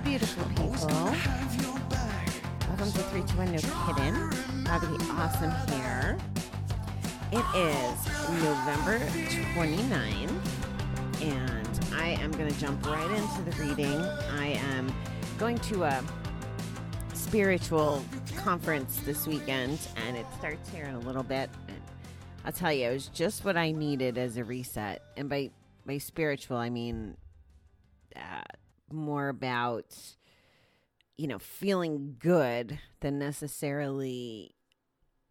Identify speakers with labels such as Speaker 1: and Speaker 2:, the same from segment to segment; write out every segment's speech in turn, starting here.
Speaker 1: beautiful people. Welcome to 321 No Kidding. Bobby Awesome here. It is November 29, and I am going to jump right into the reading. I am going to a spiritual conference this weekend, and it starts here in a little bit. And I'll tell you, it was just what I needed as a reset. And by by spiritual, I mean uh, more about you know feeling good than necessarily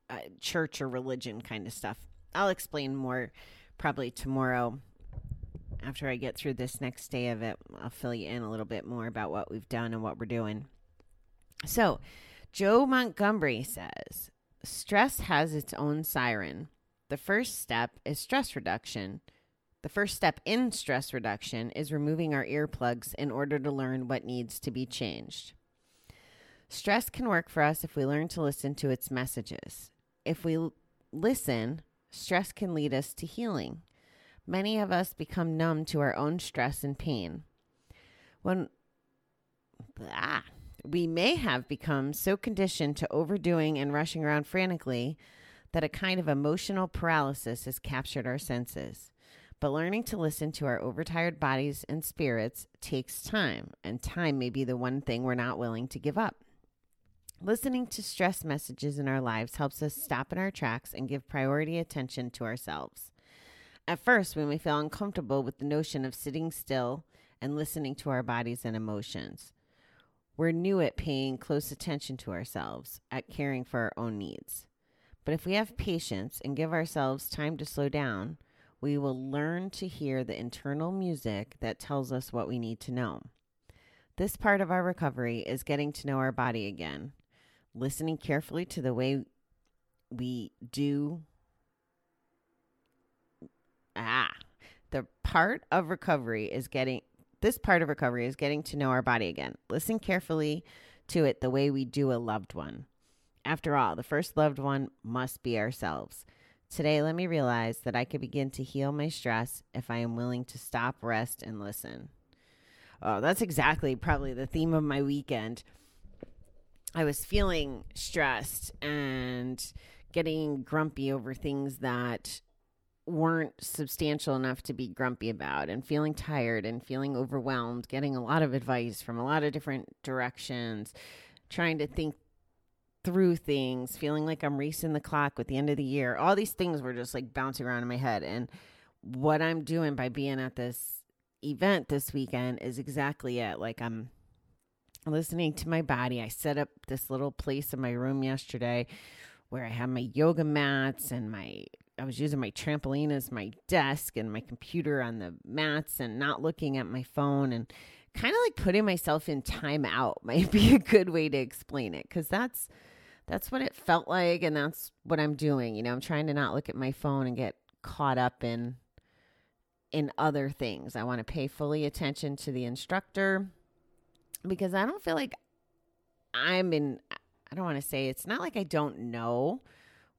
Speaker 1: uh, church or religion kind of stuff. I'll explain more probably tomorrow after I get through this next day of it. I'll fill you in a little bit more about what we've done and what we're doing. So, Joe Montgomery says stress has its own siren. The first step is stress reduction. The first step in stress reduction is removing our earplugs in order to learn what needs to be changed. Stress can work for us if we learn to listen to its messages. If we l- listen, stress can lead us to healing. Many of us become numb to our own stress and pain. When ah, we may have become so conditioned to overdoing and rushing around frantically that a kind of emotional paralysis has captured our senses. But learning to listen to our overtired bodies and spirits takes time, and time may be the one thing we're not willing to give up. Listening to stress messages in our lives helps us stop in our tracks and give priority attention to ourselves. At first, we may feel uncomfortable with the notion of sitting still and listening to our bodies and emotions. We're new at paying close attention to ourselves, at caring for our own needs. But if we have patience and give ourselves time to slow down, we will learn to hear the internal music that tells us what we need to know. This part of our recovery is getting to know our body again, listening carefully to the way we do. Ah, the part of recovery is getting this part of recovery is getting to know our body again. Listen carefully to it the way we do a loved one. After all, the first loved one must be ourselves. Today, let me realize that I could begin to heal my stress if I am willing to stop, rest, and listen. Oh, that's exactly probably the theme of my weekend. I was feeling stressed and getting grumpy over things that weren't substantial enough to be grumpy about and feeling tired and feeling overwhelmed, getting a lot of advice from a lot of different directions, trying to think through things, feeling like I'm racing the clock with the end of the year. All these things were just like bouncing around in my head. And what I'm doing by being at this event this weekend is exactly it. Like I'm listening to my body. I set up this little place in my room yesterday where I have my yoga mats and my I was using my trampoline as my desk and my computer on the mats and not looking at my phone and kind of like putting myself in time out might be a good way to explain it because that's that's what it felt like and that's what I'm doing. You know, I'm trying to not look at my phone and get caught up in in other things. I want to pay fully attention to the instructor because I don't feel like I'm in I don't want to say it's not like I don't know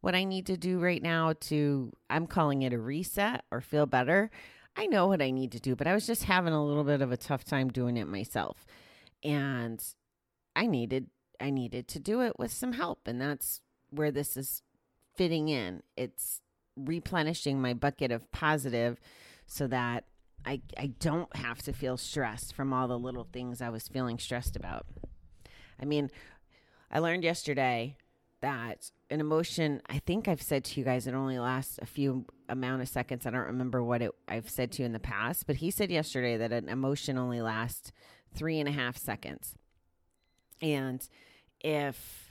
Speaker 1: what I need to do right now to, I'm calling it a reset or feel better. I know what I need to do, but I was just having a little bit of a tough time doing it myself. And I needed, I needed to do it with some help. And that's where this is fitting in. It's replenishing my bucket of positive so that I, I don't have to feel stressed from all the little things I was feeling stressed about. I mean, I learned yesterday that an emotion i think i've said to you guys it only lasts a few amount of seconds i don't remember what it i've said to you in the past but he said yesterday that an emotion only lasts three and a half seconds and if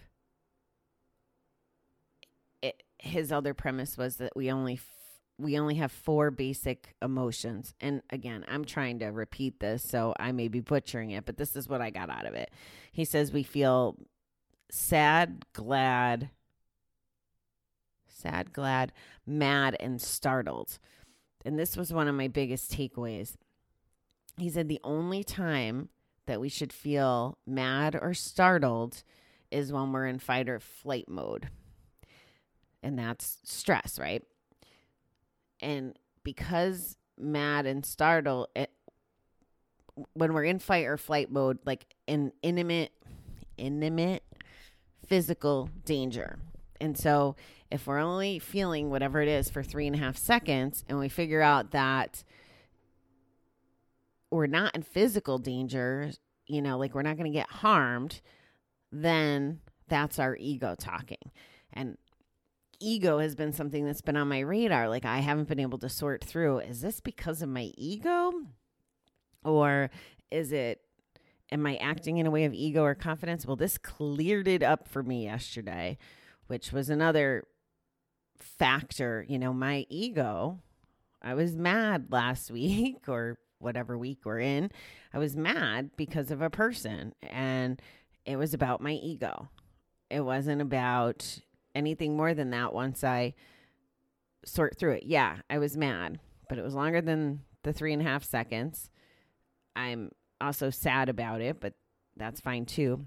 Speaker 1: it, his other premise was that we only f- we only have four basic emotions and again i'm trying to repeat this so i may be butchering it but this is what i got out of it he says we feel sad, glad, sad, glad, mad, and startled. And this was one of my biggest takeaways. He said the only time that we should feel mad or startled is when we're in fight or flight mode. And that's stress, right? And because mad and startled, it, when we're in fight or flight mode, like in intimate, intimate physical danger. And so if we're only feeling whatever it is for three and a half seconds and we figure out that we're not in physical danger, you know, like we're not going to get harmed, then that's our ego talking. And ego has been something that's been on my radar. Like I haven't been able to sort through is this because of my ego? Or is it, am I acting in a way of ego or confidence? Well, this cleared it up for me yesterday, which was another factor. You know, my ego, I was mad last week or whatever week we're in. I was mad because of a person and it was about my ego. It wasn't about anything more than that once I sort through it. Yeah, I was mad, but it was longer than the three and a half seconds. I'm also sad about it, but that's fine too.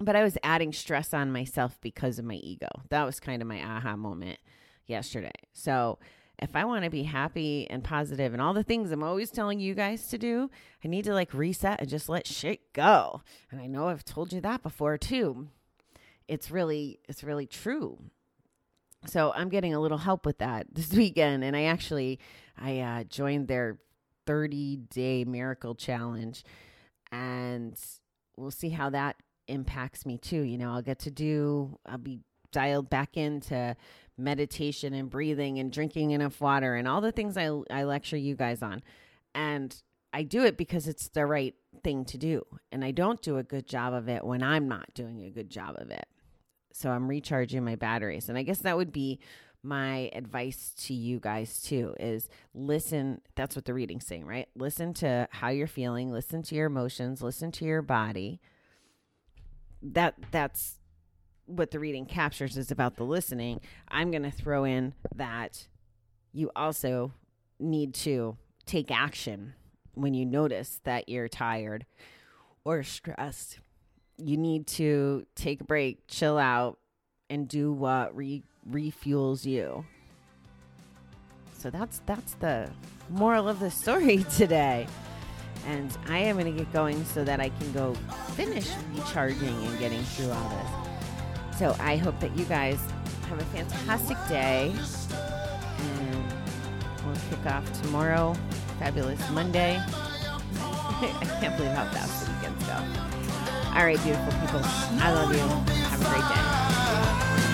Speaker 1: But I was adding stress on myself because of my ego. That was kind of my aha moment yesterday. So, if I want to be happy and positive and all the things I'm always telling you guys to do, I need to like reset and just let shit go. And I know I've told you that before too. It's really it's really true. So I'm getting a little help with that this weekend and I actually I uh, joined their 30 day miracle challenge and we'll see how that impacts me too. You know, I'll get to do I'll be dialed back into meditation and breathing and drinking enough water and all the things I, I lecture you guys on. And I do it because it's the right thing to do. And I don't do a good job of it when I'm not doing a good job of it. So I'm recharging my batteries. And I guess that would be my advice to you guys too is listen that's what the reading's saying right listen to how you're feeling listen to your emotions listen to your body that that's what the reading captures is about the listening, I'm going to throw in that you also need to take action when you notice that you're tired or stressed. You need to take a break, chill out, and do what re- refuels you. So that's that's the moral of the story today. And I am going to get going so that I can go finish recharging and getting through all this. So I hope that you guys have a fantastic day. And we'll kick off tomorrow. Fabulous Monday. I can't believe how fast the weekends go. All right, beautiful people. I love you. Have a great day.